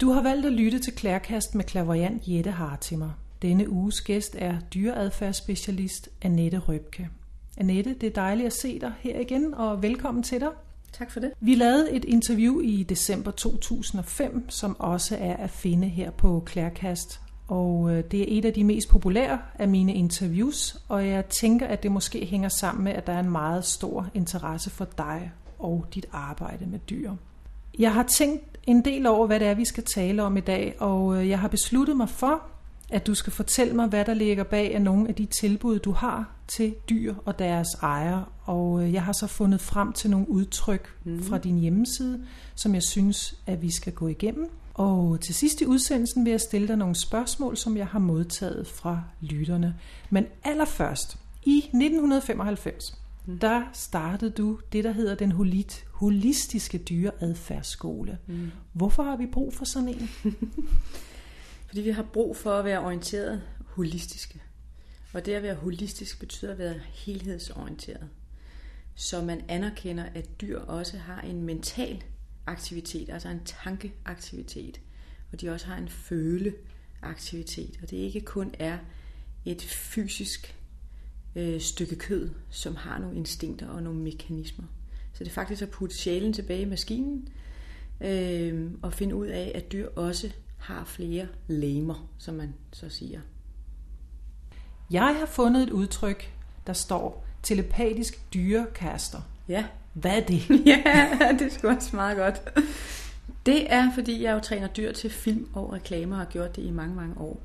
Du har valgt at lytte til Klærkast med klaverjant Jette Hartimer. Denne uges gæst er dyreadfærdsspecialist Annette Røbke. Annette, det er dejligt at se dig her igen, og velkommen til dig. Tak for det. Vi lavede et interview i december 2005, som også er at finde her på Klærkast. Og øh, det er et af de mest populære af mine interviews, og jeg tænker, at det måske hænger sammen med, at der er en meget stor interesse for dig og dit arbejde med dyr. Jeg har tænkt en del over, hvad det er, vi skal tale om i dag, og øh, jeg har besluttet mig for, at du skal fortælle mig, hvad der ligger bag af nogle af de tilbud, du har til dyr og deres ejere. Og øh, jeg har så fundet frem til nogle udtryk mm. fra din hjemmeside, som jeg synes, at vi skal gå igennem. Og til sidst i udsendelsen vil jeg stille dig nogle spørgsmål, som jeg har modtaget fra lytterne. Men allerførst, i 1995, mm. der startede du det, der hedder den holistiske dyreadfærdsskole. Mm. Hvorfor har vi brug for sådan en? Fordi vi har brug for at være orienteret holistiske. Og det at være holistisk betyder at være helhedsorienteret. Så man anerkender, at dyr også har en mental aktivitet, altså en tankeaktivitet, og de også har en føleaktivitet, og det ikke kun er et fysisk øh, stykke kød, som har nogle instinkter og nogle mekanismer. Så det er faktisk at putte sjælen tilbage i maskinen øh, og finde ud af, at dyr også har flere lemer, som man så siger. Jeg har fundet et udtryk, der står telepatisk dyrekaster. Ja. Hvad er det? ja, det skulle også meget godt. Det er, fordi jeg jo træner dyr til film og reklamer og har gjort det i mange, mange år.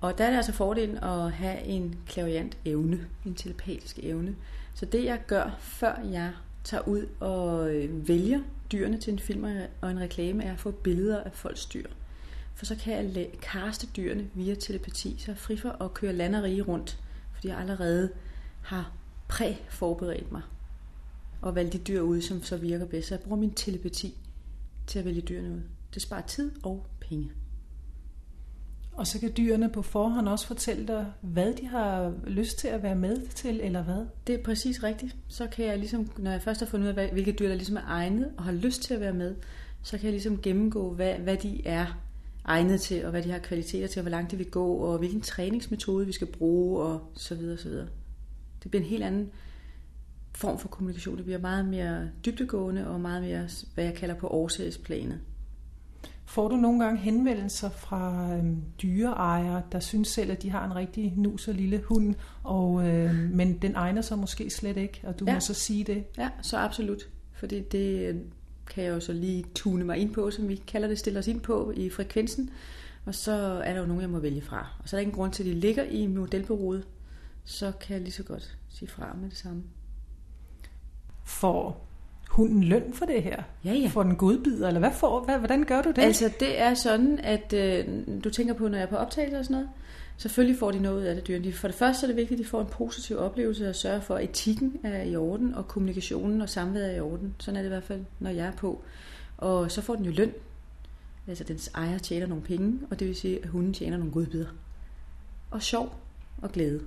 Og der er det altså fordelen at have en klaviant evne, en telepatisk evne. Så det jeg gør, før jeg tager ud og øh, vælger dyrene til en film og en reklame, er at få billeder af folks dyr. For så kan jeg kaste dyrene via telepati, så jeg fri for at køre land og rige rundt, fordi jeg allerede har præforberedt mig og valgt de dyr ud, som så virker bedst. Så jeg bruger min telepati til at vælge dyrene ud. Det sparer tid og penge. Og så kan dyrene på forhånd også fortælle dig, hvad de har lyst til at være med til, eller hvad? Det er præcis rigtigt. Så kan jeg ligesom, når jeg først har fundet ud af, hvilke dyr der ligesom er egnet og har lyst til at være med, så kan jeg ligesom gennemgå, hvad, hvad de er egnet til, og hvad de har kvaliteter til, og hvor langt de vil gå, og hvilken træningsmetode vi skal bruge, og så videre, og så videre. Det bliver en helt anden form for kommunikation. Det bliver meget mere dybdegående, og meget mere, hvad jeg kalder på årsagsplanet. Får du nogle gange henvendelser fra øhm, dyreejere, der synes selv, at de har en rigtig nus og lille hund, og, øh, men den egner sig måske slet ikke, og du ja. må så sige det? Ja, så absolut. Fordi det kan jeg jo så lige tune mig ind på, som vi kalder det, stille os ind på i frekvensen. Og så er der jo nogen, jeg må vælge fra. Og så er der ingen grund til, at de ligger i modelbureauet. Så kan jeg lige så godt sige fra med det samme. Får hunden løn for det her? Ja, ja. Får den godbider, eller hvad får, hvad, hvordan gør du det? Altså, det er sådan, at øh, du tænker på, når jeg er på optagelse og sådan noget, Selvfølgelig får de noget ud af det dyrene. For det første er det vigtigt, at de får en positiv oplevelse at sørge for, at etikken er i orden, og kommunikationen og samværet er i orden. Sådan er det i hvert fald, når jeg er på. Og så får den jo løn. Altså dens ejer tjener nogle penge, og det vil sige, at hunden tjener nogle godbidder. Og sjov og glæde.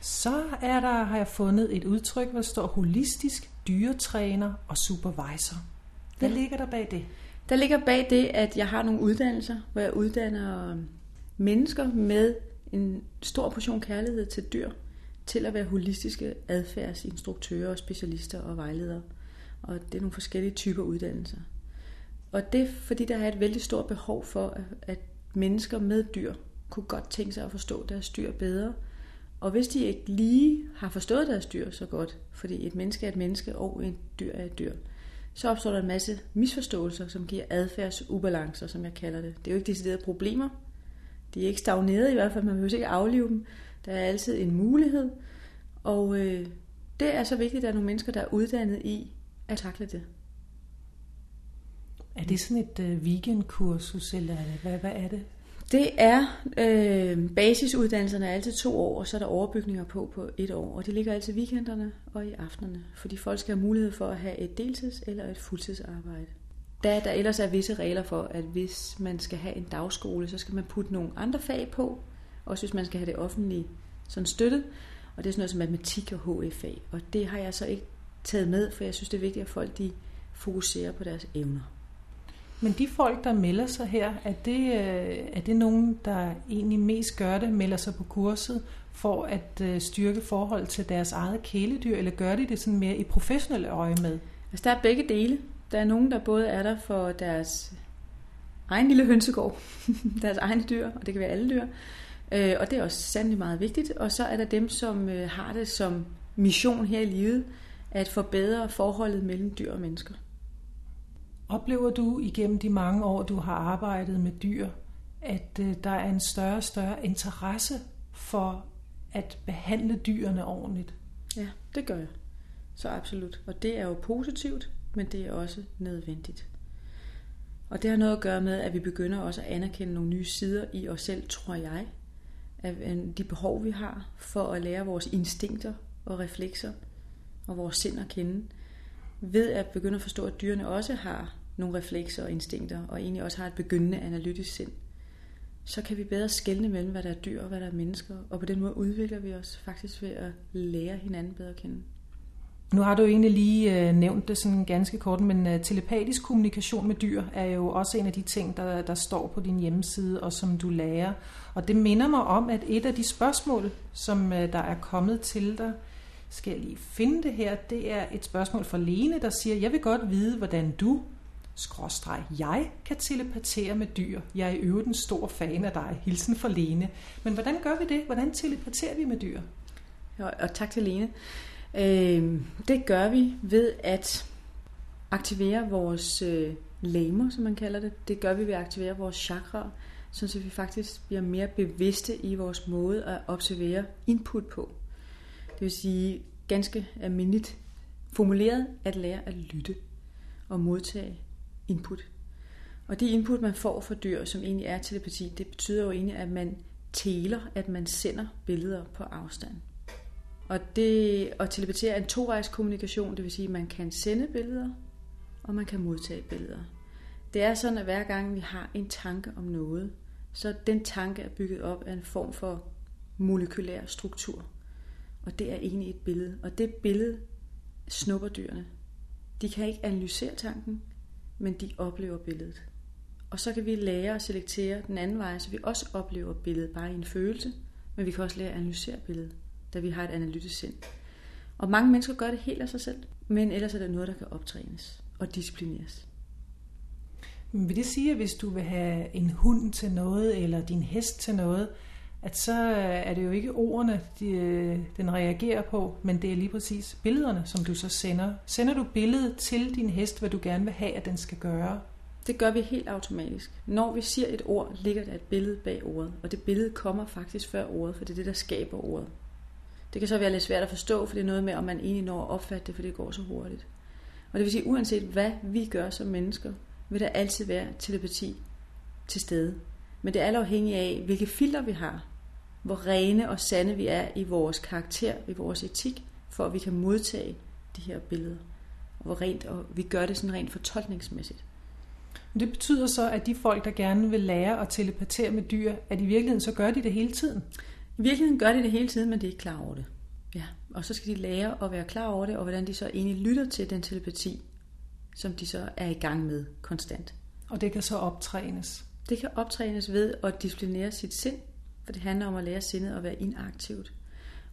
Så er der, har jeg fundet et udtryk, hvor der står holistisk dyretræner og supervisor. Hvad ja. ligger der bag det? Der ligger bag det, at jeg har nogle uddannelser, hvor jeg uddanner mennesker med en stor portion kærlighed til dyr, til at være holistiske adfærdsinstruktører, specialister og vejledere. Og det er nogle forskellige typer uddannelser. Og det er fordi, der er et vældig stort behov for, at mennesker med dyr kunne godt tænke sig at forstå deres dyr bedre. Og hvis de ikke lige har forstået deres dyr så godt, fordi et menneske er et menneske, og et dyr er et dyr, så opstår der en masse misforståelser, som giver adfærdsubalancer, som jeg kalder det. Det er jo ikke deciderede problemer, de er ikke stagneret i hvert fald, man behøver ikke aflive dem. Der er altid en mulighed, og øh, det er så vigtigt, at der er nogle mennesker, der er uddannet i at takle det. Er det sådan et øh, weekendkursus, eller hvad, hvad er det? Det er, øh, basisuddannelserne er altid to år, og så er der overbygninger på på et år. Og det ligger altid weekenderne og i aftenerne, fordi folk skal have mulighed for at have et deltids- eller et fuldtidsarbejde. Da der ellers er visse regler for, at hvis man skal have en dagskole, så skal man putte nogle andre fag på, også hvis man skal have det offentlige sådan støttet, og det er sådan noget som matematik og HF-fag. Og det har jeg så ikke taget med, for jeg synes, det er vigtigt, at folk de fokuserer på deres evner. Men de folk, der melder sig her, er det, øh, er det nogen, der egentlig mest gør det, melder sig på kurset for at øh, styrke forhold til deres eget kæledyr, eller gør de det sådan mere i professionelle øje med? Altså, der er begge dele. Der er nogen, der både er der for deres egen lille hønsegård, deres egne dyr, og det kan være alle dyr, øh, og det er også sandelig meget vigtigt. Og så er der dem, som øh, har det som mission her i livet, at forbedre forholdet mellem dyr og mennesker. Oplever du igennem de mange år, du har arbejdet med dyr, at øh, der er en større og større interesse for at behandle dyrene ordentligt? Ja, det gør jeg. Så absolut. Og det er jo positivt, men det er også nødvendigt. Og det har noget at gøre med, at vi begynder også at anerkende nogle nye sider i os selv, tror jeg. Af øh, de behov, vi har for at lære vores instinkter og reflekser og vores sind at kende. Ved at begynde at forstå, at dyrene også har nogle reflekser og instinkter, og egentlig også har et begyndende analytisk sind, så kan vi bedre skelne mellem, hvad der er dyr og hvad der er mennesker, og på den måde udvikler vi os faktisk ved at lære hinanden bedre at kende. Nu har du egentlig lige øh, nævnt det sådan ganske kort, men øh, telepatisk kommunikation med dyr er jo også en af de ting, der, der står på din hjemmeside, og som du lærer. Og det minder mig om, at et af de spørgsmål, som øh, der er kommet til dig, skal jeg lige finde det her, det er et spørgsmål fra Lene, der siger, jeg vil godt vide, hvordan du skråstreg, jeg kan telepatere med dyr. Jeg er i øvrigt en stor fan af dig. Hilsen fra Lene. Men hvordan gør vi det? Hvordan telepaterer vi med dyr? Og, og tak til Lene. Øh, det gør vi ved at aktivere vores øh, lamer, som man kalder det. Det gør vi ved at aktivere vores chakra, så vi faktisk bliver mere bevidste i vores måde at observere input på. Det vil sige ganske almindeligt formuleret at lære at lytte og modtage input. Og det input, man får fra dyr, som egentlig er telepati, det betyder jo egentlig, at man tæler, at man sender billeder på afstand. Og det at telepatere er en tovejs kommunikation, det vil sige, at man kan sende billeder, og man kan modtage billeder. Det er sådan, at hver gang vi har en tanke om noget, så den tanke er bygget op af en form for molekylær struktur. Og det er egentlig et billede. Og det billede snupper dyrene. De kan ikke analysere tanken, men de oplever billedet. Og så kan vi lære at selektere den anden vej, så vi også oplever billedet bare i en følelse, men vi kan også lære at analysere billedet, da vi har et analytisk sind. Og mange mennesker gør det helt af sig selv, men ellers er det noget, der kan optrænes og disciplineres. Men vil det sige, at hvis du vil have en hund til noget, eller din hest til noget, at så øh, er det jo ikke ordene, de, øh, den reagerer på, men det er lige præcis billederne, som du så sender. Sender du billedet til din hest, hvad du gerne vil have, at den skal gøre? Det gør vi helt automatisk. Når vi siger et ord, ligger der et billede bag ordet, og det billede kommer faktisk før ordet, for det er det, der skaber ordet. Det kan så være lidt svært at forstå, for det er noget med, om man egentlig når at opfatte det, for det går så hurtigt. Og det vil sige, uanset hvad vi gør som mennesker, vil der altid være telepati til stede. Men det er alt afhængigt af, hvilke filter vi har hvor rene og sande vi er i vores karakter, i vores etik, for at vi kan modtage de her billeder. Og hvor rent, og vi gør det sådan rent fortolkningsmæssigt. Det betyder så, at de folk, der gerne vil lære at telepatere med dyr, at i virkeligheden så gør de det hele tiden? I virkeligheden gør de det hele tiden, men de er ikke klar over det. Ja, og så skal de lære at være klar over det, og hvordan de så egentlig lytter til den telepati, som de så er i gang med konstant. Og det kan så optrænes? Det kan optrænes ved at disciplinere sit sind, for det handler om at lære sindet at være inaktivt.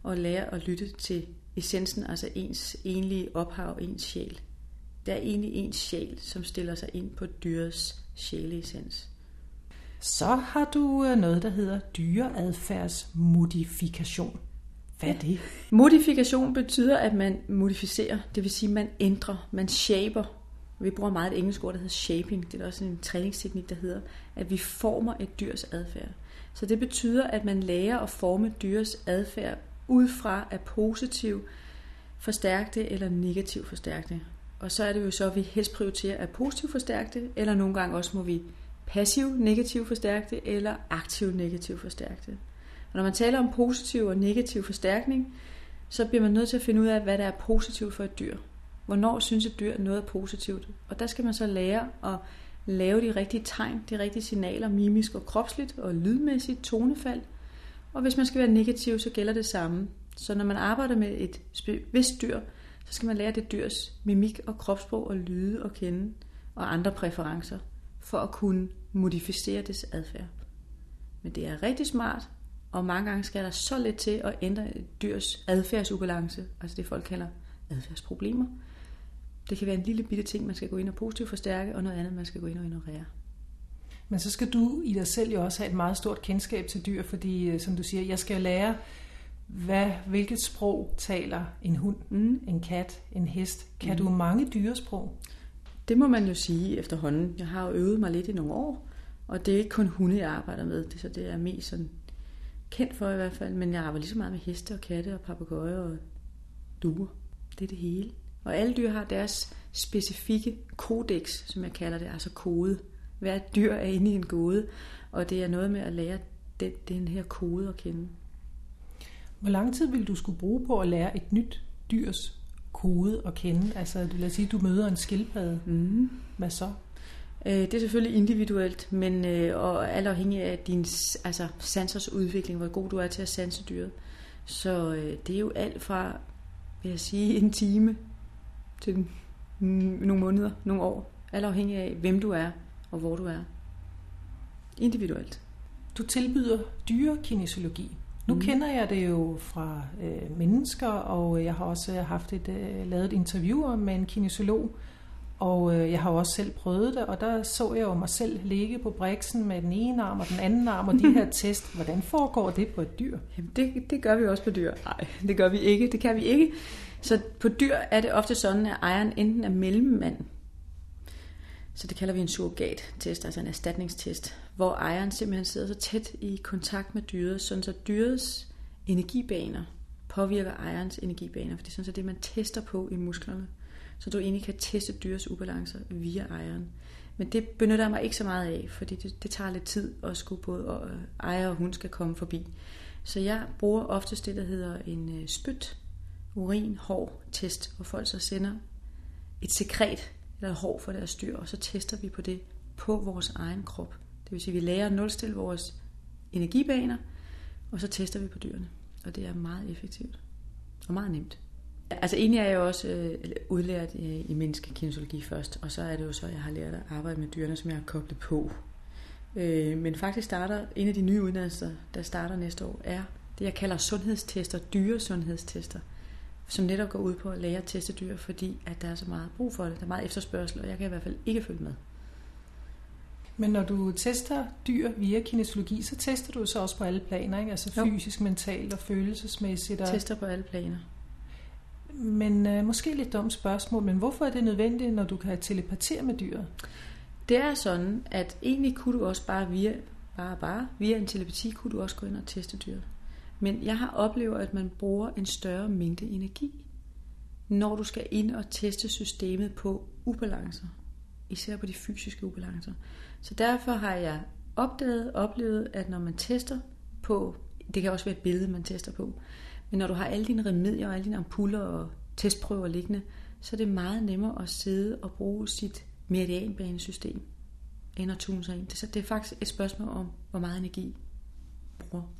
Og lære at lytte til essensen, altså ens enlige ophav, ens sjæl. Det er egentlig ens sjæl, som stiller sig ind på dyrets sjæleessens. Så har du øh, noget, der hedder dyreadfærdsmodifikation. Hvad er det? Modifikation betyder, at man modificerer, det vil sige, at man ændrer, man shaper. Vi bruger meget et engelsk ord, der hedder shaping. Det er også en træningsteknik, der hedder, at vi former et dyrs adfærd. Så det betyder, at man lærer at forme dyrs adfærd ud fra at positiv forstærkte eller negativ forstærkte. Og så er det jo så, at vi helst prioriterer at positiv forstærkte, eller nogle gange også må vi passiv negativ forstærkte eller aktiv negativ forstærkte. Og når man taler om positiv og negativ forstærkning, så bliver man nødt til at finde ud af, hvad der er positivt for et dyr. Hvornår synes et dyr noget er positivt? Og der skal man så lære at lave de rigtige tegn, de rigtige signaler, mimisk og kropsligt og lydmæssigt tonefald. Og hvis man skal være negativ, så gælder det samme. Så når man arbejder med et vist dyr, så skal man lære det dyrs mimik og kropssprog og lyde og kende og andre præferencer, for at kunne modificere dets adfærd. Men det er rigtig smart, og mange gange skal der så lidt til at ændre et dyrs adfærdsubalance, altså det folk kalder adfærdsproblemer. Det kan være en lille bitte ting, man skal gå ind og positivt forstærke, og noget andet, man skal gå ind og ignorere. Men så skal du i dig selv jo også have et meget stort kendskab til dyr, fordi øh, som du siger, jeg skal lære, hvad, hvilket sprog taler en hund, mm. en kat, en hest. Kan mm. du mange dyresprog? Det må man jo sige efterhånden. Jeg har jo øvet mig lidt i nogle år, og det er ikke kun hunde, jeg arbejder med, det, så det er mest sådan kendt for i hvert fald, men jeg arbejder lige så meget med heste og katte og papegøjer og duer. Det er det hele. Og alle dyr har deres specifikke kodex, som jeg kalder det, altså kode. Hver dyr er inde i en kode, og det er noget med at lære den, den her kode at kende. Hvor lang tid vil du skulle bruge på at lære et nyt dyrs kode at kende? Altså lad os sige, du møder en skildpadde. Mm. Hvad så? Øh, det er selvfølgelig individuelt, men øh, og alt afhængig af din altså, sansers udvikling, hvor god du er til at sanse dyret. Så øh, det er jo alt fra, vil jeg sige, en time til nogle måneder, nogle år. Alt afhængig af, hvem du er og hvor du er. Individuelt. Du tilbyder dyrekinesiologi. Nu mm. kender jeg det jo fra øh, mennesker, og jeg har også haft et øh, lavet et interview med en kinesiolog, og øh, jeg har også selv prøvet det, og der så jeg jo mig selv ligge på briksen med den ene arm og den anden arm, og de her test. Hvordan foregår det på et dyr? Jamen, det, det gør vi også på dyr. Nej, det gør vi ikke. Det kan vi ikke. Så på dyr er det ofte sådan, at ejeren enten er mellemmand, så det kalder vi en surrogat-test, altså en erstatningstest, hvor ejeren simpelthen sidder så tæt i kontakt med dyret, sådan så dyrets energibaner påvirker ejerens energibaner, for det er sådan så det, man tester på i musklerne så du egentlig kan teste dyrets ubalancer via ejeren. Men det benytter jeg mig ikke så meget af, fordi det, det tager lidt tid at skulle både øh, ejer og hun skal komme forbi. Så jeg bruger oftest det, der hedder en øh, spyt, urin, hår test, hvor folk så sender et sekret eller hår for deres dyr, og så tester vi på det på vores egen krop. Det vil sige, at vi lærer at nulstille vores energibaner, og så tester vi på dyrene. Og det er meget effektivt og meget nemt. Altså egentlig er jeg jo også øh, udlært øh, i, i menneskekinesologi først, og så er det jo så, at jeg har lært at arbejde med dyrene, som jeg har koblet på. Øh, men faktisk starter en af de nye uddannelser, der starter næste år, er det, jeg kalder sundhedstester, dyresundhedstester, som netop går ud på at lære at teste dyr, fordi at der er så meget brug for det. Der er meget efterspørgsel, og jeg kan i hvert fald ikke følge med. Men når du tester dyr via kinesiologi, så tester du så også på alle planer, ikke? Altså fysisk, jo. mentalt og følelsesmæssigt. Og... Tester på alle planer. Men øh, måske lidt dumt spørgsmål, men hvorfor er det nødvendigt, når du kan telepatere med dyret? Det er sådan, at egentlig kunne du også bare via, bare, bare, via en telepati, kunne du også gå ind og teste dyret. Men jeg har oplevet, at man bruger en større mængde energi, når du skal ind og teste systemet på ubalancer. Især på de fysiske ubalancer. Så derfor har jeg opdaget, oplevet, at når man tester på, det kan også være et billede, man tester på, men når du har alle dine remedier og alle dine ampuller og testprøver liggende, så er det meget nemmere at sidde og bruge sit meridianbanesystem end at tune sig ind. Så det er faktisk et spørgsmål om, hvor meget energi bruger.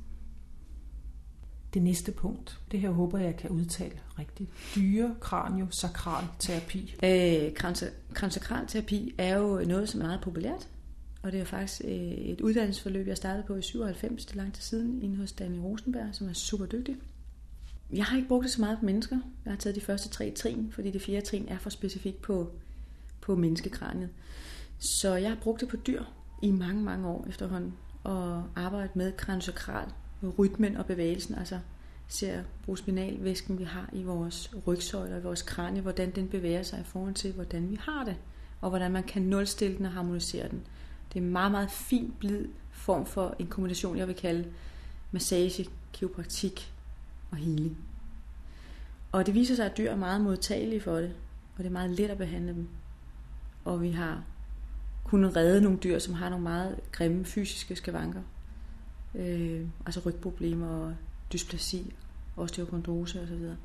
Det næste punkt, det her håber jeg kan udtale rigtigt. Dyre kraniosakral terapi. Øh, kraniosakralterapi er jo noget, som er meget populært. Og det er faktisk øh, et uddannelsesforløb, jeg startede på i 97, det er lang tid siden, inde hos Daniel Rosenberg, som er super dygtig. Jeg har ikke brugt det så meget på mennesker. Jeg har taget de første tre trin, fordi det fjerde trin er for specifikt på, på menneskekraniet. Så jeg har brugt det på dyr i mange, mange år efterhånden, og arbejdet med kraniosakral, rytmen og bevægelsen, altså ser spinalvæsken, vi har i vores rygsøjler, i vores kranie, hvordan den bevæger sig i forhold til, hvordan vi har det, og hvordan man kan nulstille den og harmonisere den. Det er en meget, meget fin, blid form for en kombination, jeg vil kalde massage, kiropraktik, og healing. Og det viser sig, at dyr er meget modtagelige for det, og det er meget let at behandle dem. Og vi har kunnet redde nogle dyr, som har nogle meget grimme fysiske skavanker. Øh, altså rygproblemer og dysplasi, osteokondrose osv.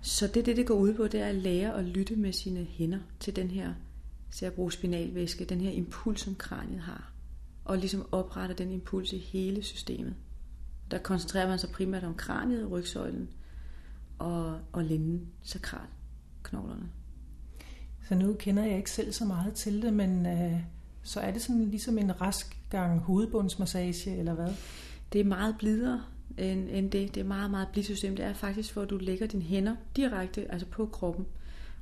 Så det, det det går ud på, det er at lære at lytte med sine hænder til den her cerebrospinalvæske, den her impuls, som kraniet har. Og ligesom opretter den impuls i hele systemet. Der koncentrerer man sig primært om kraniet, rygsøjlen og, og linden, knoglerne. Så nu kender jeg ikke selv så meget til det, men øh, Så er det sådan ligesom en rask gang hovedbundsmassage, eller hvad? Det er meget blidere end, end det. Det er meget, meget blidt system. Det er faktisk, hvor du lægger dine hænder direkte altså på kroppen,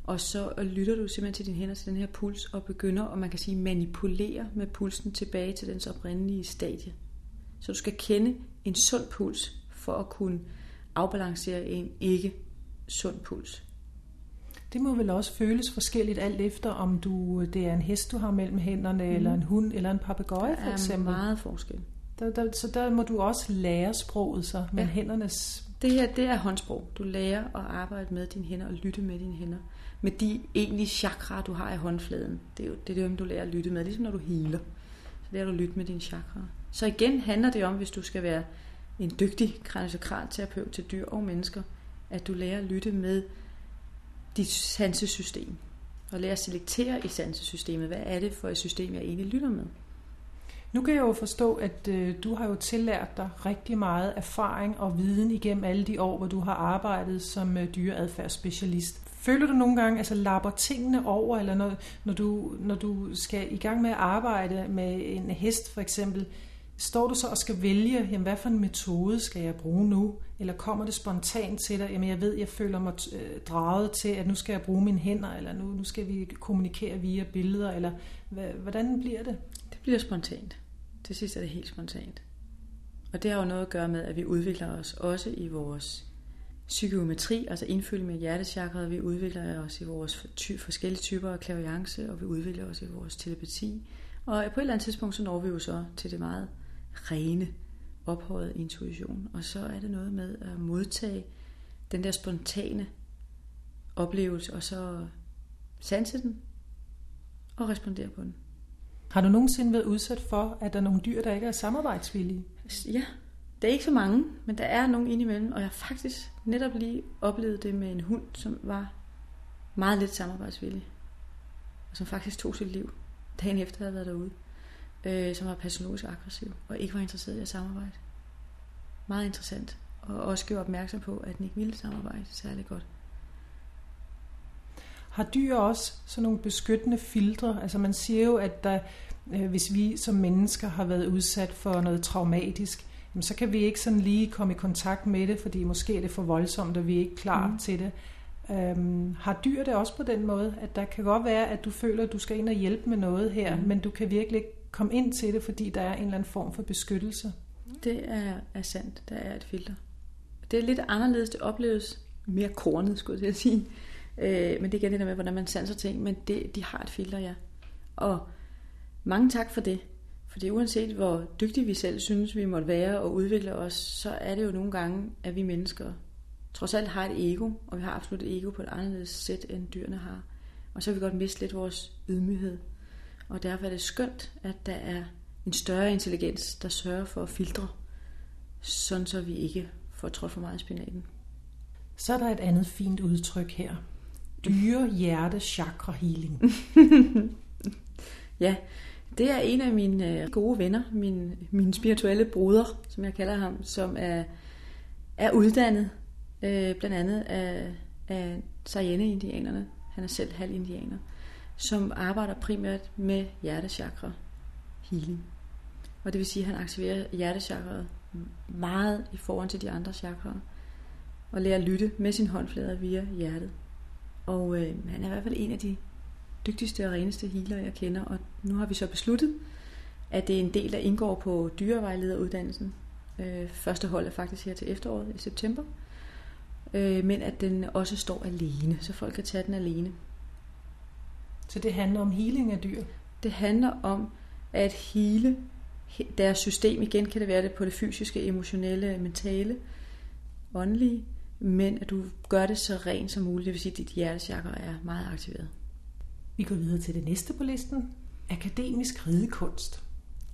og så lytter du simpelthen til dine hænder til den her puls, og begynder, og man kan sige, manipulere med pulsen tilbage til dens oprindelige stadie. Så du skal kende en sund puls, for at kunne afbalancere en ikke sund puls. Det må vel også føles forskelligt alt efter, om du det er en hest, du har mellem hænderne, mm. eller en hund, eller en papegøje for eksempel. Der er meget forskel. Der, der, så der må du også lære sproget så, med ja. hændernes... Det her, det er håndsprog. Du lærer at arbejde med dine hænder og lytte med dine hænder. Med de egentlige chakra, du har i håndfladen. Det er jo det, er dem, du lærer at lytte med, ligesom når du healer. Så lærer du at lytte med dine chakra. Så igen handler det om, hvis du skal være en dygtig terapeut til dyr og mennesker, at du lærer at lytte med dit sansesystem. Og lærer at selektere i sansesystemet. Hvad er det for et system, jeg egentlig lytter med? Nu kan jeg jo forstå, at øh, du har jo tillært dig rigtig meget erfaring og viden igennem alle de år, hvor du har arbejdet som øh, dyreadfærdsspecialist. Føler du nogle gange, altså lapper tingene over, eller når, når, du, når du skal i gang med at arbejde med en hest for eksempel, står du så og skal vælge, jamen, hvad for en metode skal jeg bruge nu? Eller kommer det spontant til dig, jamen jeg ved, jeg føler mig øh, draget til, at nu skal jeg bruge mine hænder, eller nu, nu skal vi kommunikere via billeder, eller hvordan bliver det? Det bliver spontant. Til sidst er det helt spontant. Og det har jo noget at gøre med, at vi udvikler os også i vores psykometri, altså indfyldt med hjertechakret, vi udvikler os i vores ty- forskellige typer af klaviance, og vi udvikler os i vores telepati. Og på et eller andet tidspunkt, så når vi jo så til det meget rene, ophøjet intuition. Og så er det noget med at modtage den der spontane oplevelse, og så sanse den og respondere på den. Har du nogensinde været udsat for, at der er nogle dyr, der ikke er samarbejdsvillige? Ja, der er ikke så mange, men der er nogen indimellem, og jeg har faktisk netop lige oplevet det med en hund, som var meget lidt samarbejdsvillig, og som faktisk tog sit liv, dagen efter jeg havde været derude øh, som var patologisk aggressiv og ikke var interesseret i at samarbejde. Meget interessant. Og også gjorde opmærksom på, at den ikke ville samarbejde særlig godt. Har dyr også sådan nogle beskyttende filtre? Altså man siger jo, at der, øh, hvis vi som mennesker har været udsat for noget traumatisk, jamen så kan vi ikke sådan lige komme i kontakt med det, fordi måske er det for voldsomt, og vi er ikke klar mm. til det. Øhm, har dyr det også på den måde, at der kan godt være, at du føler, at du skal ind og hjælpe med noget her, mm. men du kan virkelig ikke komme ind til det, fordi der er en eller anden form for beskyttelse. Det er, er sandt. Der er et filter. Det er lidt anderledes. Det opleves mere kornet, skulle jeg sige. Øh, men det er igen det der med, hvordan man sanser ting. Men det, de har et filter, ja. Og mange tak for det. For det uanset hvor dygtige vi selv synes, vi måtte være og udvikle os, så er det jo nogle gange, at vi mennesker trods alt har et ego, og vi har absolut et ego på et anderledes sæt, end dyrene har. Og så har vi godt miste lidt vores ydmyghed. Og derfor er det skønt, at der er en større intelligens, der sørger for at filtre, sådan så vi ikke får trådt for meget i spinaten. Så er der et andet fint udtryk her. Dyre hjerte chakra healing. ja, det er en af mine øh, gode venner, min, min spirituelle broder, som jeg kalder ham, som er, er uddannet øh, blandt andet af, af Sayene-indianerne. Han er selv halv indianer som arbejder primært med hjertechakra healing. Og det vil sige, at han aktiverer hjertechakraet meget i forhold til de andre chakraer. Og lærer at lytte med sin håndflader via hjertet. Og øh, han er i hvert fald en af de dygtigste og reneste healer, jeg kender. Og nu har vi så besluttet, at det er en del, der indgår på dyrevejlederuddannelsen. Øh, første hold er faktisk her til efteråret i september. Øh, men at den også står alene, så folk kan tage den alene. Så det handler om healing af dyr? Det handler om at hele deres system. Igen kan det være det på det fysiske, emotionelle, mentale, åndelige, men at du gør det så rent som muligt. Det vil sige, at dit hjertechakra er meget aktiveret. Vi går videre til det næste på listen. Akademisk ridekunst.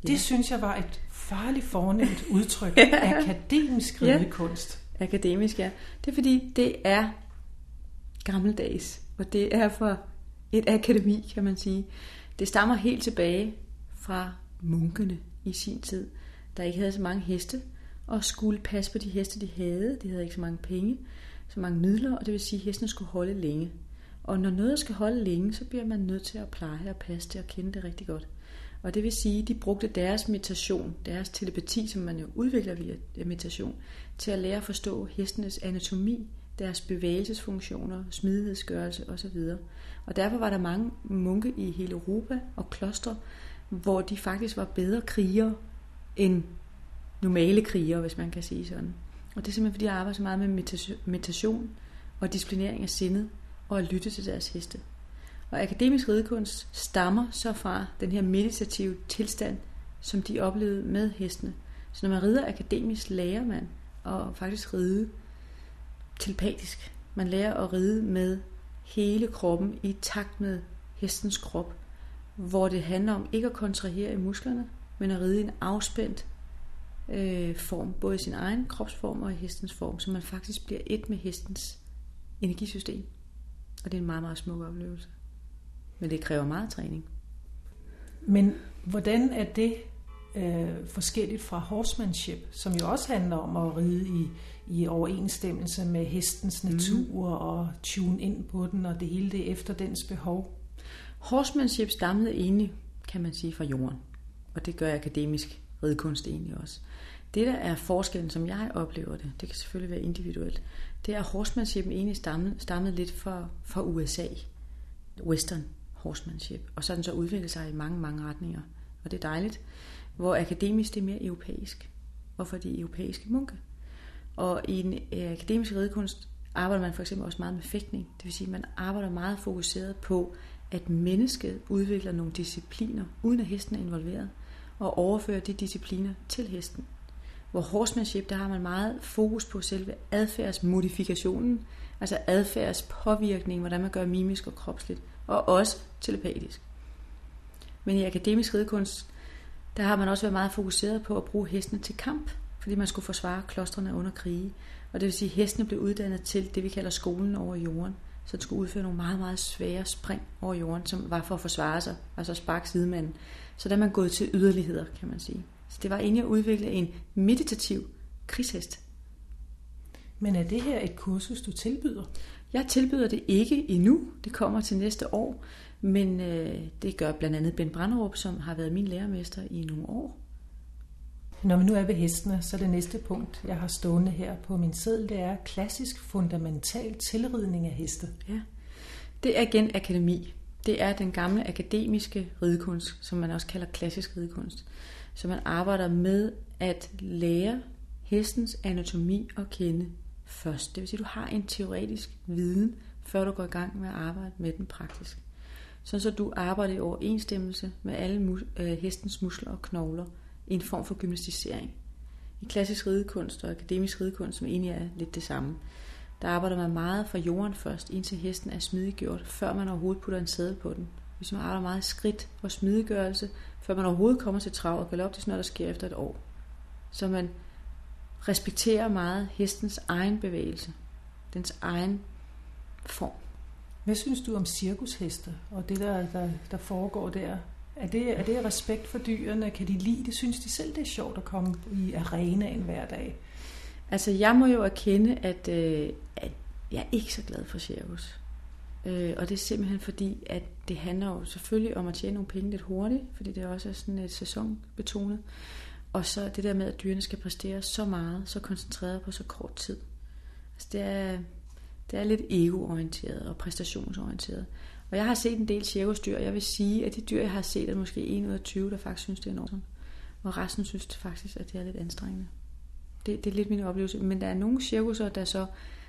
Det ja. synes jeg var et farligt fornemt udtryk. ja. Akademisk ridekunst. Ja. Akademisk, ja. Det er fordi, det er gammeldags. Og det er for et akademi, kan man sige. Det stammer helt tilbage fra munkene i sin tid, der ikke havde så mange heste, og skulle passe på de heste, de havde. De havde ikke så mange penge, så mange midler, og det vil sige, at hestene skulle holde længe. Og når noget skal holde længe, så bliver man nødt til at pleje og passe det og kende det rigtig godt. Og det vil sige, at de brugte deres meditation, deres telepati, som man jo udvikler via meditation, til at lære at forstå hestenes anatomi, deres bevægelsesfunktioner, smidighedsgørelse osv. Og derfor var der mange munke i hele Europa og klostre, hvor de faktisk var bedre krigere end normale krigere, hvis man kan sige sådan. Og det er simpelthen fordi, jeg arbejder så meget med meditation og disciplinering af sindet og at lytte til deres heste. Og akademisk ridekunst stammer så fra den her meditative tilstand, som de oplevede med hestene. Så når man rider akademisk, lærer man at faktisk ride telepatisk. Man lærer at ride med hele kroppen i takt med hestens krop, hvor det handler om ikke at kontrahere i musklerne, men at ride i en afspændt øh, form, både i sin egen kropsform og i hestens form, så man faktisk bliver et med hestens energisystem. Og det er en meget, meget smuk oplevelse. Men det kræver meget træning. Men hvordan er det øh, forskelligt fra horsemanship, som jo også handler om at ride i, i overensstemmelse med hestens mhm. natur mm. og tune ind på den, og det hele det efter dens behov? Horsemanship stammede egentlig, kan man sige, fra jorden. Og det gør akademisk ridekunst egentlig også. Det, der er forskellen, som jeg oplever det, det kan selvfølgelig være individuelt, det er, at horsemanship egentlig stammet, stammet lidt fra, fra USA. Western horsemanship. Og så den så udviklet sig i mange, mange retninger. Og det er dejligt. Hvor akademisk det er mere europæisk. Hvorfor for de europæiske munke. Og i en øh, akademiske akademisk ridekunst arbejder man for eksempel også meget med fægtning. Det vil sige, at man arbejder meget fokuseret på, at mennesket udvikler nogle discipliner, uden at hesten er involveret, og overfører de discipliner til hesten. Hvor horsemanship, der har man meget fokus på selve adfærdsmodifikationen, altså adfærdspåvirkning, hvordan man gør mimisk og kropsligt, og også telepatisk. Men i akademisk ridekunst, der har man også været meget fokuseret på at bruge hestene til kamp, fordi man skulle forsvare klostrene under krige. Og det vil sige, at hestene blev uddannet til det, vi kalder skolen over jorden. Så den skulle udføre nogle meget, meget svære spring over jorden, som var for at forsvare sig, altså sparke sidemanden. Så der er man gået til yderligheder, kan man sige. Så det var egentlig at udvikle en meditativ krigshest. Men er det her et kursus, du tilbyder? Jeg tilbyder det ikke endnu. Det kommer til næste år. Men øh, det gør blandt andet Ben Branderup, som har været min lærermester i nogle år. Når vi nu er ved hestene, så det næste punkt, jeg har stående her på min seddel, det er klassisk fundamental tilridning af heste. Ja, det er igen akademi. Det er den gamle akademiske ridekunst, som man også kalder klassisk ridekunst. Så man arbejder med at lære hestens anatomi at kende først. Det vil sige, at du har en teoretisk viden, før du går i gang med at arbejde med den praktisk. Sådan så du arbejder i overensstemmelse med alle mus- øh, hestens muskler og knogler i en form for gymnastisering. I klassisk ridekunst og akademisk ridekunst, som egentlig er lidt det samme, der arbejder man meget fra jorden først, indtil hesten er smidiggjort, før man overhovedet putter en sæde på den. Hvis man arbejder meget skridt og smidiggørelse, før man overhovedet kommer til trav og galop, det er sådan noget, der sker efter et år. Så man respekterer meget hestens egen bevægelse, dens egen form. Hvad synes du om cirkusheste og det, der, der, der foregår der? Er det, er det respekt for dyrene? Kan de lide det? Synes de selv, det er sjovt at komme i arenaen hver dag? Altså, jeg må jo erkende, at, øh, at jeg er ikke så glad for cirkus. Øh, og det er simpelthen fordi, at det handler jo selvfølgelig om at tjene nogle penge lidt hurtigt, fordi det også er sådan et sæsonbetonet. Og så det der med, at dyrene skal præstere så meget, så koncentreret på så kort tid. Altså det er, det er lidt egoorienteret og præstationsorienteret. Og jeg har set en del cirkusdyr, og jeg vil sige, at de dyr, jeg har set, er måske 1 ud af 20, der faktisk synes, det er enormt. Og resten synes faktisk, at det er lidt anstrengende. Det, det er lidt min oplevelse. Men der er nogle cirkusser, der så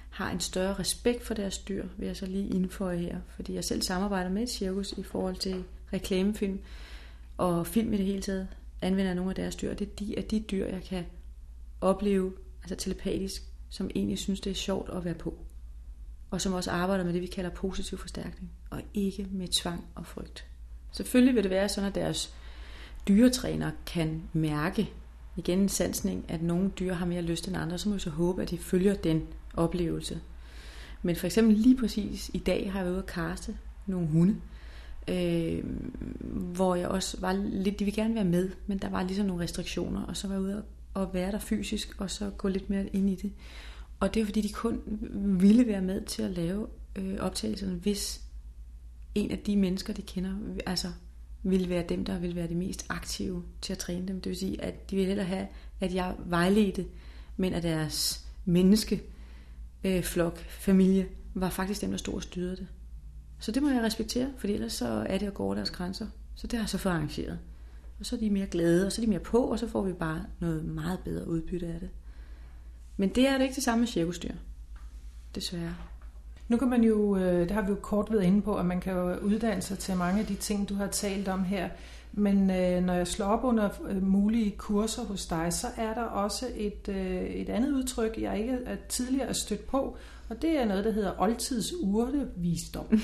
har en større respekt for deres dyr, vil jeg så lige indføje her. Fordi jeg selv samarbejder med et cirkus i forhold til reklamefilm og film i det hele taget anvender nogle af deres dyr. Det er de, af de dyr, jeg kan opleve altså telepatisk, som egentlig synes, det er sjovt at være på. Og som også arbejder med det, vi kalder positiv forstærkning, og ikke med tvang og frygt. Selvfølgelig vil det være sådan, at deres dyretræner kan mærke igen en sansning, at nogle dyr har mere lyst end andre, så må vi så håbe, at de følger den oplevelse. Men for eksempel lige præcis i dag har jeg været ude at kaste nogle hunde, øh, hvor jeg også var lidt, de vil gerne være med, men der var ligesom nogle restriktioner, og så var jeg ude at være der fysisk, og så gå lidt mere ind i det. Og det er fordi, de kun ville være med til at lave øh, optagelserne, hvis en af de mennesker, de kender, altså vil være dem, der vil være de mest aktive til at træne dem. Det vil sige, at de ville hellere have, at jeg vejledte, men at deres menneske, øh, flok, familie, var faktisk dem, der stod og styrede det. Så det må jeg respektere, for ellers så er det at gå over deres grænser. Så det har jeg så fået arrangeret. Og så er de mere glade, og så er de mere på, og så får vi bare noget meget bedre udbytte af det. Men det er det ikke det samme med cirkusdyr. Desværre. Nu kan man jo, øh, det har vi jo kort været inde på, at man kan jo uddanne sig til mange af de ting, du har talt om her. Men øh, når jeg slår op under øh, mulige kurser hos dig, så er der også et, et andet udtryk, jeg ikke er tidligere er stødt på, og det er noget, der hedder oldtids urtevisdom.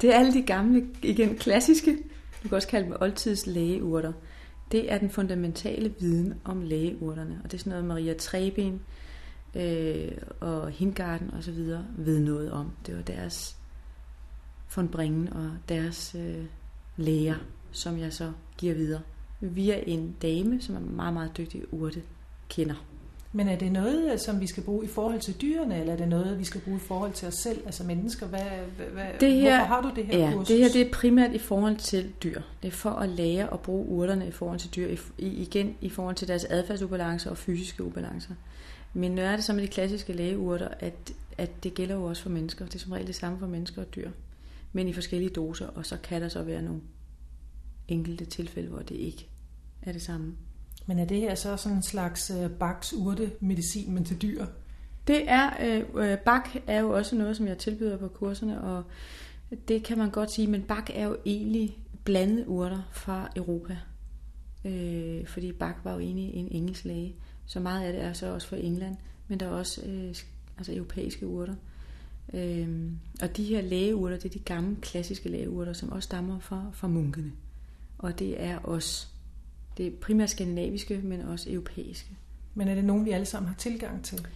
det er alle de gamle, igen klassiske, du kan også kalde dem oldtids lægeurter. Det er den fundamentale viden om lægeurterne, og det er sådan noget, Maria Treben øh, og Hingarden og så videre ved noget om. Det var deres fundbringen og deres øh, læger, som jeg så giver videre via en dame, som er meget, meget dygtig urte kender. Men er det noget, som vi skal bruge i forhold til dyrene, eller er det noget, vi skal bruge i forhold til os selv, altså mennesker? Hvad, hvad, det her, hvorfor har du det her ja, kursus? det her det er primært i forhold til dyr. Det er for at lære at bruge urterne i forhold til dyr, igen i forhold til deres adfærdsubalancer og fysiske ubalancer. Men nu er det som med de klassiske lægeurter, at, at det gælder jo også for mennesker. Det er som regel det samme for mennesker og dyr. Men i forskellige doser, og så kan der så være nogle enkelte tilfælde, hvor det ikke er det samme. Men er det her så sådan en slags øh, baks urte medicin, men til dyr? Det er, øh, øh bak er jo også noget, som jeg tilbyder på kurserne, og det kan man godt sige, men bak er jo egentlig blandede urter fra Europa. Øh, fordi Bak var jo egentlig en engelsk læge, så meget af det er så også fra England, men der er også øh, altså europæiske urter. Øh, og de her lægeurter, det er de gamle klassiske lægeurter, som også stammer fra, fra munkene. Og det er også det er primært skandinaviske, men også europæiske. Men er det nogen, vi alle sammen har tilgang til?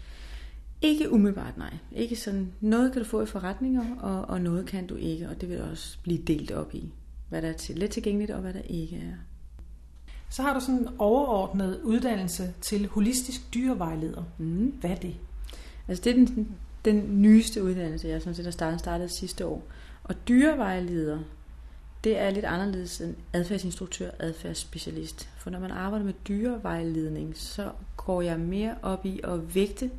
Ikke umiddelbart, nej. Ikke sådan, noget kan du få i forretninger, og, og noget kan du ikke, og det vil også blive delt op i, hvad der er til, let tilgængeligt, og hvad der ikke er. Så har du sådan en overordnet uddannelse til holistisk dyrevejleder. Mm. Hvad er det? Altså det er den, den nyeste uddannelse, jeg sådan set har startet, startet sidste år. Og dyrevejleder, det er lidt anderledes end adfærdsinstruktør, adfærdsspecialist. For når man arbejder med dyrevejledning, så går jeg mere op i at vægte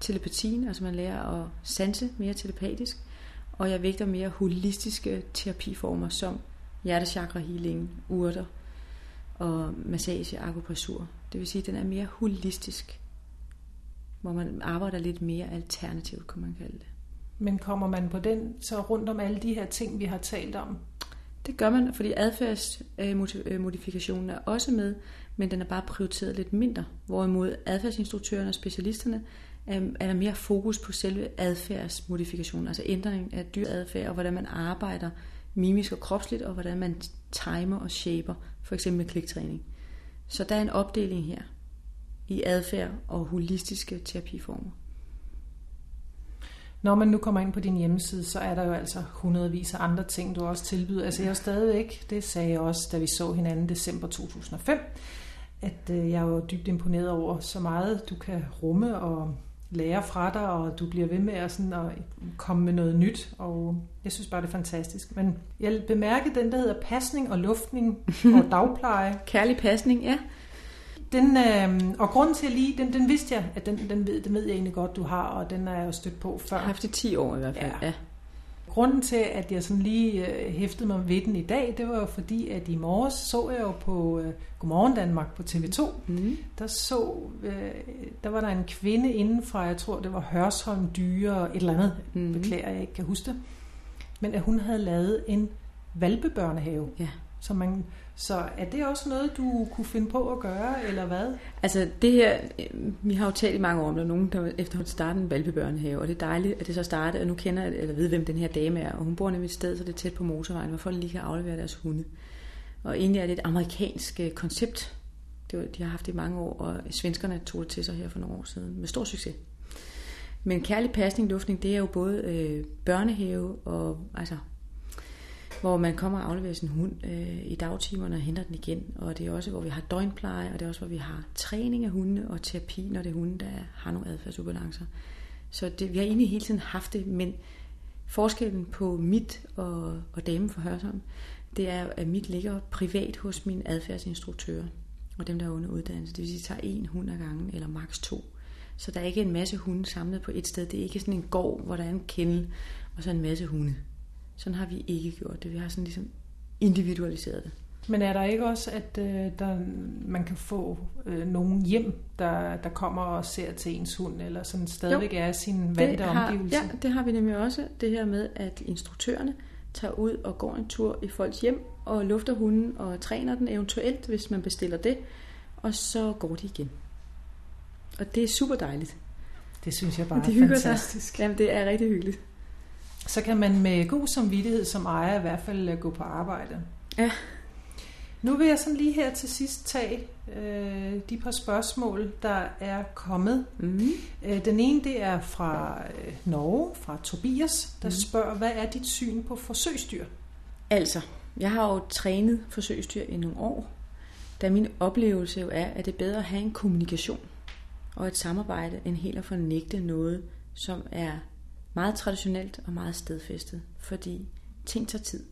telepatien, altså man lærer at sanse mere telepatisk, og jeg vægter mere holistiske terapiformer som hjertechakra healing, urter og massage, akupressur. Det vil sige, at den er mere holistisk, hvor man arbejder lidt mere alternativt, kan man kalde det. Men kommer man på den så rundt om alle de her ting, vi har talt om? Det gør man, fordi adfærdsmodifikationen er også med, men den er bare prioriteret lidt mindre. Hvorimod adfærdsinstruktørerne og specialisterne er der mere fokus på selve adfærdsmodifikationen, altså ændring af dyradfærd og hvordan man arbejder mimisk og kropsligt, og hvordan man timer og shaper, for eksempel med kliktræning. Så der er en opdeling her i adfærd og holistiske terapiformer. Når man nu kommer ind på din hjemmeside, så er der jo altså hundredvis af andre ting, du også tilbyder. Altså jeg er stadigvæk, det sagde jeg også, da vi så hinanden december 2005, at øh, jeg var dybt imponeret over så meget, du kan rumme og lære fra dig, og du bliver ved med at, sådan at komme med noget nyt, og jeg synes bare, det er fantastisk. Men jeg bemærker den, der hedder pasning og luftning og dagpleje. Kærlig pasning, ja. Den, øh, og grunden til lige, den, den vidste jeg, at den, den, ved, den ved jeg egentlig godt, du har, og den er jeg jo stødt på før. Jeg har haft det 10 år i hvert fald, ja. ja. Grunden til, at jeg sådan lige øh, hæftede mig ved den i dag, det var jo fordi, at i morges så jeg jo på øh, Godmorgen Danmark på TV2, mm. der så, øh, der var der en kvinde inden fra, jeg tror det var Hørsholm Dyre, et eller andet, mm. beklager jeg ikke kan huske det, men at hun havde lavet en valpebørnehave. Ja. Så, man, så er det også noget, du kunne finde på at gøre, eller hvad? Altså det her, vi har jo talt i mange år om, der er nogen, der efterhånden startede en valpebørnehave, og det er dejligt, at det så startede, og nu kender jeg, eller ved, hvem den her dame er, og hun bor nemlig et sted, så det er tæt på motorvejen, hvor folk lige kan aflevere deres hunde. Og egentlig er det et amerikansk øh, koncept, det var, de har haft det i mange år, og svenskerne tog det til sig her for nogle år siden, med stor succes. Men kærlig pasning, luftning, det er jo både øh, børnehave og altså hvor man kommer og afleverer sin hund øh, i dagtimerne og henter den igen. Og det er også, hvor vi har døgnpleje, og det er også, hvor vi har træning af hunde og terapi, når det er hunde, der har nogle adfærdsubalancer. Så det, vi har egentlig hele tiden haft det, men forskellen på mit og, og damen for Hørsholm, det er, at mit ligger privat hos min adfærdsinstruktør og dem, der er under uddannelse. Det vil sige, at de tager en hund ad gangen, eller maks to. Så der er ikke en masse hunde samlet på et sted. Det er ikke sådan en gård, hvor der er en kennel, og så en masse hunde. Sådan har vi ikke gjort det. Vi har sådan ligesom individualiseret det. Men er der ikke også, at øh, der, man kan få øh, nogen hjem, der, der kommer og ser til ens hund, eller sådan stadigvæk jo, er sin vante omgivelser? Ja, det har vi nemlig også. Det her med, at instruktørerne tager ud og går en tur i folks hjem, og lufter hunden og træner den eventuelt, hvis man bestiller det, og så går de igen. Og det er super dejligt. Det synes jeg bare er fantastisk. Sig. Jamen, det er rigtig hyggeligt. Så kan man med god samvittighed som ejer i hvert fald øh, gå på arbejde. Ja. Nu vil jeg sådan lige her til sidst tage øh, de par spørgsmål, der er kommet. Mm. Øh, den ene det er fra øh, Norge, fra Tobias, der mm. spørger, hvad er dit syn på forsøgsdyr? Altså, jeg har jo trænet forsøgsdyr i nogle år, da min oplevelse jo er, at det er bedre at have en kommunikation og et samarbejde, end helt at fornægte noget, som er meget traditionelt og meget stedfæstet, fordi ting tager tid.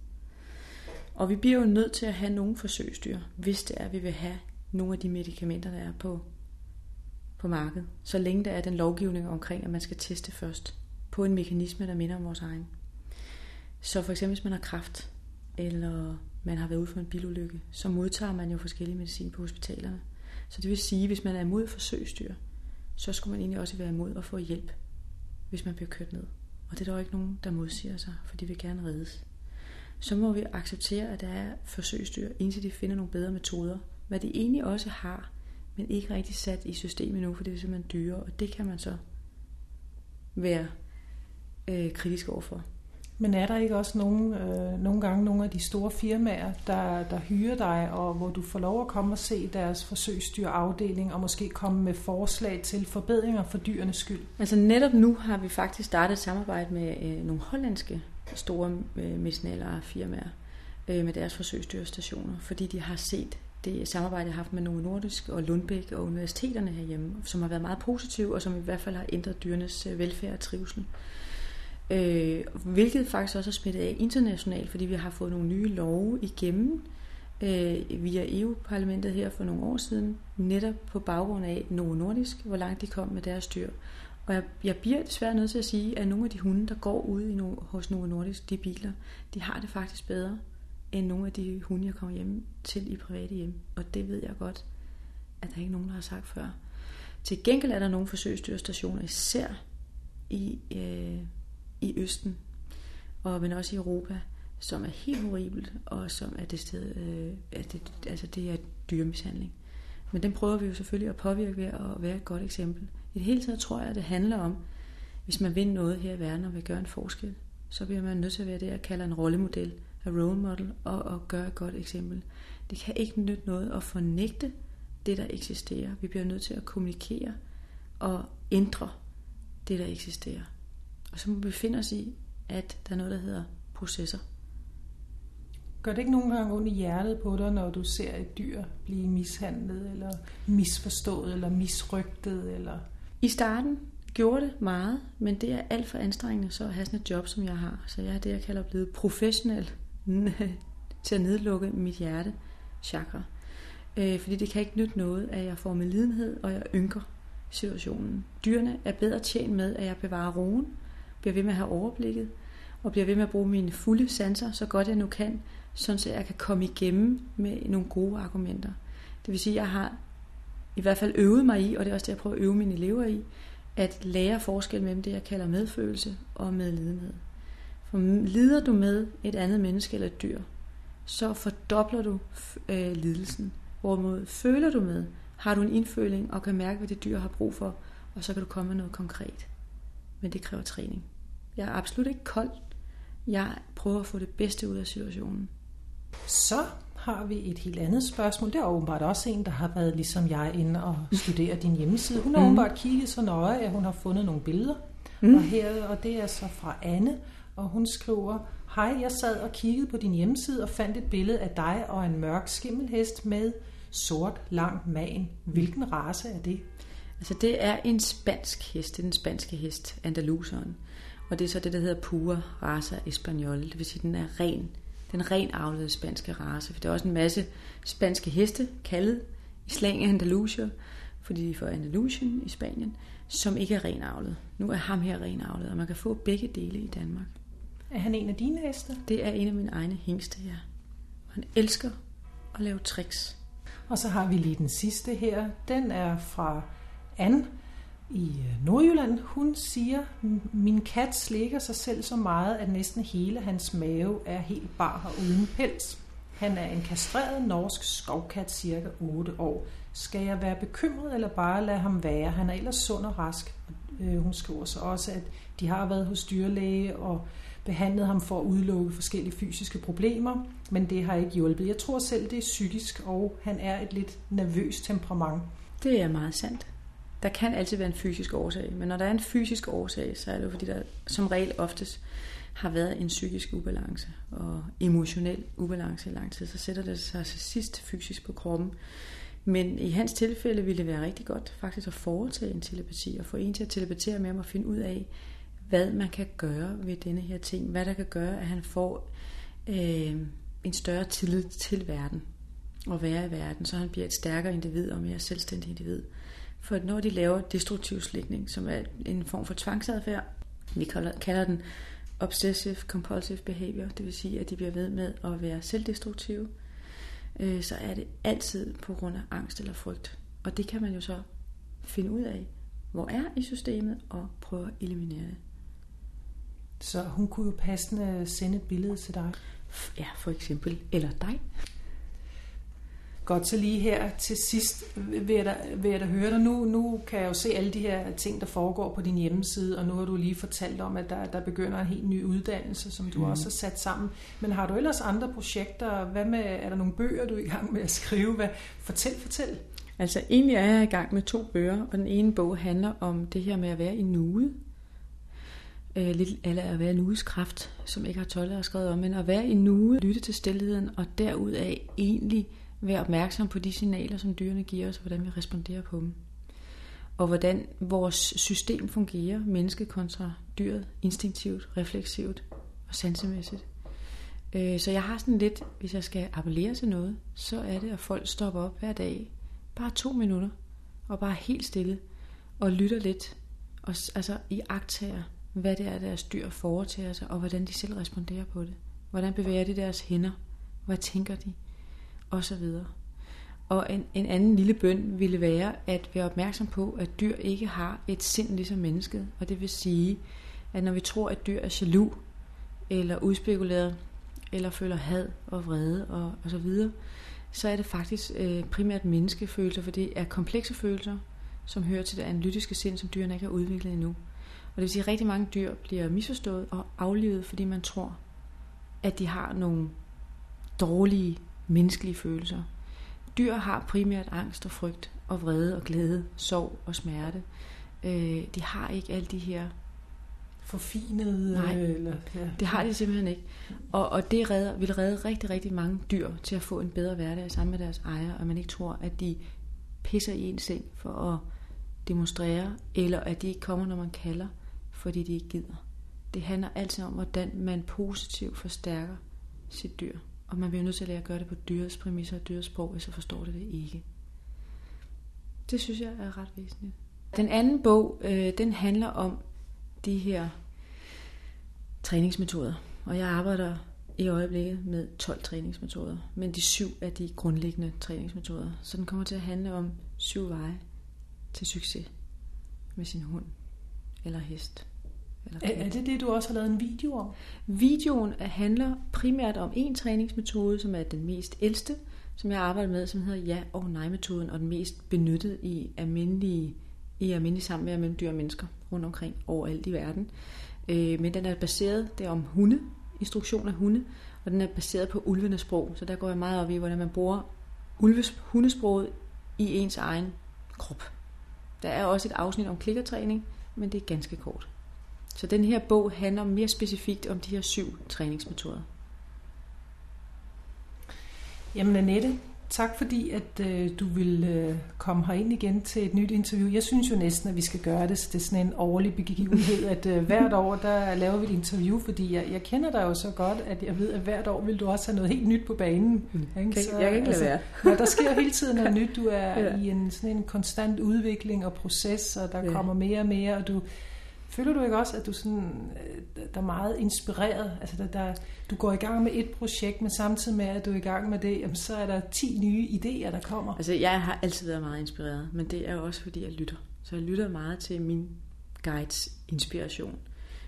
Og vi bliver jo nødt til at have nogle forsøgsdyr, hvis det er, at vi vil have nogle af de medicamenter, der er på, på markedet. Så længe der er den lovgivning omkring, at man skal teste først på en mekanisme, der minder om vores egen. Så for eksempel, hvis man har kræft, eller man har været ude for en bilulykke, så modtager man jo forskellige medicin på hospitalerne. Så det vil sige, hvis man er imod forsøgsdyr, så skulle man egentlig også være imod at få hjælp, hvis man bliver kørt ned. Og det er der jo ikke nogen, der modsiger sig, for de vil gerne reddes så må vi acceptere, at der er forsøgsdyr, indtil de finder nogle bedre metoder. Hvad de egentlig også har, men ikke rigtig sat i systemet nu, for det er simpelthen dyre, og det kan man så være øh, kritisk overfor. Men er der ikke også nogle, øh, nogle gange nogle af de store firmaer, der, der hyrer dig, og hvor du får lov at komme og se deres forsøgsdyrafdeling, og måske komme med forslag til forbedringer for dyrenes skyld? Altså netop nu har vi faktisk startet et samarbejde med øh, nogle hollandske store øh, medicinalere firmaer øh, med deres forsøgsdyrstationer, fordi de har set det samarbejde, jeg har haft med Novo Nordisk og Lundbæk og universiteterne herhjemme, som har været meget positive, og som i hvert fald har ændret dyrenes øh, velfærd og trivsel. Øh, hvilket faktisk også er smittet af internationalt, fordi vi har fået nogle nye love igennem øh, via EU-parlamentet her for nogle år siden, netop på baggrund af Novo Nordisk, hvor langt de kom med deres dyr. Og jeg, jeg bliver desværre nødt til at sige, at nogle af de hunde, der går ude i no, hos Novo Nordisk, de biler, de har det faktisk bedre, end nogle af de hunde, jeg kommer hjem til i private hjem. Og det ved jeg godt, at der er ikke nogen, der har sagt før. Til gengæld er der nogle forsøgsdyrstationer, især i, øh, i Østen, og men også i Europa, som er helt horribelt, og som er det sted, øh, at det, altså det er dyremishandling. Men den prøver vi jo selvfølgelig at påvirke ved at være et godt eksempel. I det hele taget tror jeg, at det handler om, hvis man vil noget her i verden og vil gøre en forskel, så bliver man nødt til at være det, jeg kalder en rollemodel, a role model, og, og gøre et godt eksempel. Det kan ikke nytte noget at fornægte det, der eksisterer. Vi bliver nødt til at kommunikere og ændre det, der eksisterer. Og så må vi finde os i, at der er noget, der hedder processer. Gør det ikke nogen gange ondt i hjertet på dig, når du ser et dyr blive mishandlet, eller misforstået, eller misrygtet? Eller... I starten gjorde det meget, men det er alt for anstrengende så at have sådan et job, som jeg har. Så jeg er det, jeg kalder blevet professionel til at nedlukke mit hjerte chakra. Øh, fordi det kan ikke nytte noget, at jeg får med lidenhed, og jeg ynker situationen. Dyrene er bedre tjent med, at jeg bevarer roen, bliver ved med at have overblikket, og bliver ved med at bruge mine fulde sanser, så godt jeg nu kan, sådan så jeg kan komme igennem med nogle gode argumenter. Det vil sige, at jeg har i hvert fald øvet mig i, og det er også det, jeg prøver at øve mine elever i, at lære forskel mellem det, jeg kalder medfølelse og medlidenhed. For lider du med et andet menneske eller et dyr, så fordobler du øh, lidelsen. Hvorimod føler du med, har du en indføling og kan mærke, hvad det dyr har brug for, og så kan du komme med noget konkret. Men det kræver træning. Jeg er absolut ikke kold. Jeg prøver at få det bedste ud af situationen. Så har vi et helt andet spørgsmål. Det er åbenbart også en, der har været ligesom jeg inde og studere din hjemmeside. Hun har mm. åbenbart kigget så nøje, at hun har fundet nogle billeder. Mm. Og, her, og det er så fra Anne, og hun skriver, Hej, jeg sad og kiggede på din hjemmeside og fandt et billede af dig og en mørk skimmelhest med sort, lang man. Hvilken race er det? Altså det er en spansk hest, det er den spanske hest, Andaluseren. Og det er så det, der hedder pura raza español. Det vil sige, at den er ren, den ren avlede spanske race. For der er også en masse spanske heste, kaldet i slang af Andalusia, fordi de er fra Andalusien i Spanien, som ikke er ren avlet. Nu er ham her ren avlet, og man kan få begge dele i Danmark. Er han en af dine heste? Det er en af mine egne hængste, ja. Han elsker at lave tricks. Og så har vi lige den sidste her. Den er fra Anne i øh, Nordjylland. Hun siger, min kat slikker sig selv så meget, at næsten hele hans mave er helt bar og uden pels. Han er en kastreret norsk skovkat, cirka 8 år. Skal jeg være bekymret eller bare lade ham være? Han er ellers sund og rask. Øh, hun skriver så også, at de har været hos dyrlæge og behandlet ham for at udelukke forskellige fysiske problemer, men det har ikke hjulpet. Jeg tror selv, det er psykisk, og han er et lidt nervøst temperament. Det er meget sandt. Der kan altid være en fysisk årsag, men når der er en fysisk årsag, så er det jo fordi, der som regel oftest har været en psykisk ubalance og emotionel ubalance i lang tid, så sætter det sig til sidst fysisk på kroppen. Men i hans tilfælde ville det være rigtig godt faktisk at foretage en telepati og få en til at telepatere med ham og finde ud af, hvad man kan gøre ved denne her ting. Hvad der kan gøre, at han får øh, en større tillid til verden og være i verden, så han bliver et stærkere individ og mere selvstændig individ. For når de laver destruktiv slikning, som er en form for tvangsadfærd, vi kalder den obsessive compulsive behavior, det vil sige, at de bliver ved med at være selvdestruktive, øh, så er det altid på grund af angst eller frygt. Og det kan man jo så finde ud af, hvor er i systemet, og prøve at eliminere det. Så hun kunne jo passende sende et billede til dig? Ja, for eksempel. Eller dig. Godt, så lige her til sidst vil jeg da, vil jeg da høre dig. Nu, nu kan jeg jo se alle de her ting, der foregår på din hjemmeside, og nu har du lige fortalt om, at der, der begynder en helt ny uddannelse, som du mm. også har sat sammen. Men har du ellers andre projekter? Hvad med, er der nogle bøger, du er i gang med at skrive? Hvad? Fortæl, fortæl. Altså egentlig er jeg i gang med to bøger, og den ene bog handler om det her med at være i nuet. Øh, lidt eller at være nuets kraft, som ikke har Tolle har skrevet om, men at være i nuet, lytte til stillheden, og derudaf egentlig være opmærksom på de signaler, som dyrene giver os, og hvordan vi responderer på dem. Og hvordan vores system fungerer, mennesket kontra dyret, instinktivt, refleksivt og sansemæssigt. Øh, så jeg har sådan lidt, hvis jeg skal appellere til noget, så er det, at folk stopper op hver dag, bare to minutter, og bare helt stille, og lytter lidt, og altså i agtager, hvad det er, deres dyr foretager sig, og hvordan de selv responderer på det. Hvordan bevæger de deres hænder? Hvad tænker de? Og så videre. Og en, en anden lille bøn ville være at være opmærksom på, at dyr ikke har et sind ligesom mennesket. Og det vil sige, at når vi tror, at dyr er jaloux, eller udspekuleret, eller føler had og vrede og, og så videre, så er det faktisk øh, primært menneskefølelser, for det er komplekse følelser, som hører til det analytiske sind, som dyrene ikke har udviklet endnu. Og det vil sige, at rigtig mange dyr bliver misforstået og aflivet, fordi man tror, at de har nogle dårlige menneskelige følelser. Dyr har primært angst og frygt og vrede og glæde, sorg og smerte. Øh, de har ikke alle de her forfinede... Nej, eller, ja. det har de simpelthen ikke. Og, og det redder, vil redde rigtig, rigtig mange dyr til at få en bedre hverdag sammen med deres ejer, og man ikke tror, at de pisser i en seng for at demonstrere, eller at de ikke kommer, når man kalder, fordi de ikke gider. Det handler altid om, hvordan man positivt forstærker sit dyr. Og man bliver nødt til at lære at gøre det på dyrets præmisser og dyrets sprog, så forstår det det ikke. Det synes jeg er ret væsentligt. Den anden bog, øh, den handler om de her træningsmetoder. Og jeg arbejder i øjeblikket med 12 træningsmetoder, men de syv er de grundlæggende træningsmetoder. Så den kommer til at handle om syv veje til succes med sin hund eller hest. Eller er, er det det, du også har lavet en video om? Videoen handler primært om en træningsmetode, som er den mest ældste, som jeg arbejder med, som hedder ja- og nej-metoden, og den mest benyttet i almindelige, i almindelige med almindelige dyr og mennesker rundt omkring overalt i verden. Øh, men den er baseret, det er om hunde, instruktion af hunde, og den er baseret på ulvenes sprog, så der går jeg meget op i, hvordan man bruger ulves, hundesproget i ens egen krop. Der er også et afsnit om klikkertræning, men det er ganske kort. Så den her bog handler mere specifikt om de her syv træningsmetoder. Jamen Annette, Tak fordi, at øh, du vil øh, komme herind igen til et nyt interview. Jeg synes jo næsten, at vi skal gøre det, så det er sådan en årlig begivenhed, at øh, hvert år, der laver vi et interview, fordi jeg, jeg kender dig jo så godt, at jeg ved, at hvert år vil du også have noget helt nyt på banen. Mm. Ikke? Så, jeg kan ikke altså, lade være. der sker hele tiden noget nyt. Du er ja. i en, sådan en konstant udvikling og proces, og der ja. kommer mere og mere, og du Føler du ikke også, at du sådan, øh, der er meget inspireret? Altså, der, der, du går i gang med et projekt, men samtidig med, at du er i gang med det, jamen, så er der 10 nye idéer, der kommer. Altså, jeg har altid været meget inspireret, men det er også, fordi jeg lytter. Så jeg lytter meget til min guides inspiration.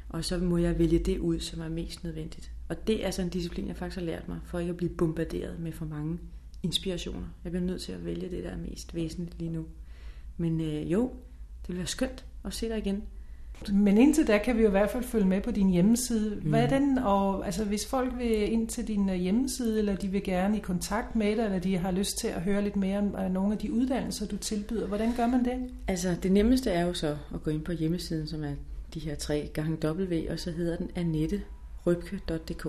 Og så må jeg vælge det ud, som er mest nødvendigt. Og det er sådan en disciplin, jeg faktisk har lært mig, for ikke at blive bombarderet med for mange inspirationer. Jeg bliver nødt til at vælge det, der er mest væsentligt lige nu. Men øh, jo, det vil være skønt at se dig igen. Men indtil da kan vi jo i hvert fald følge med på din hjemmeside. Hvad er mm. den? Og altså, hvis folk vil ind til din øh, hjemmeside, eller de vil gerne i kontakt med dig, eller de har lyst til at høre lidt mere om øh, nogle af de uddannelser, du tilbyder, hvordan gør man det? Altså, det nemmeste er jo så at gå ind på hjemmesiden, som er de her tre gange W, og så hedder den annetterybke.dk.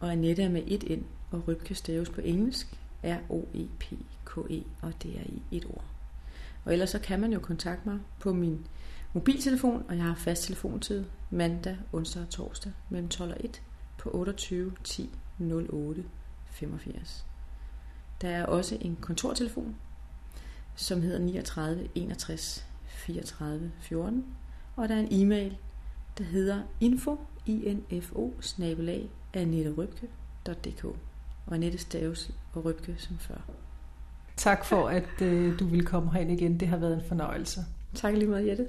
Og Annette er med et ind, og Rybke staves på engelsk, R-O-E-P-K-E, e, og det er i et ord. Og ellers så kan man jo kontakte mig på min mobiltelefon, og jeg har fast telefontid mandag, onsdag og torsdag mellem 12 og 1 på 28 10 08 85. Der er også en kontortelefon, som hedder 39 61 34 14, og der er en e-mail, der hedder info, info snabelag, annetterybke.dk og Annette Staves og Rybke som før. Tak for, at øh, du vil komme herind igen. Det har været en fornøjelse. Tak lige meget, Jette.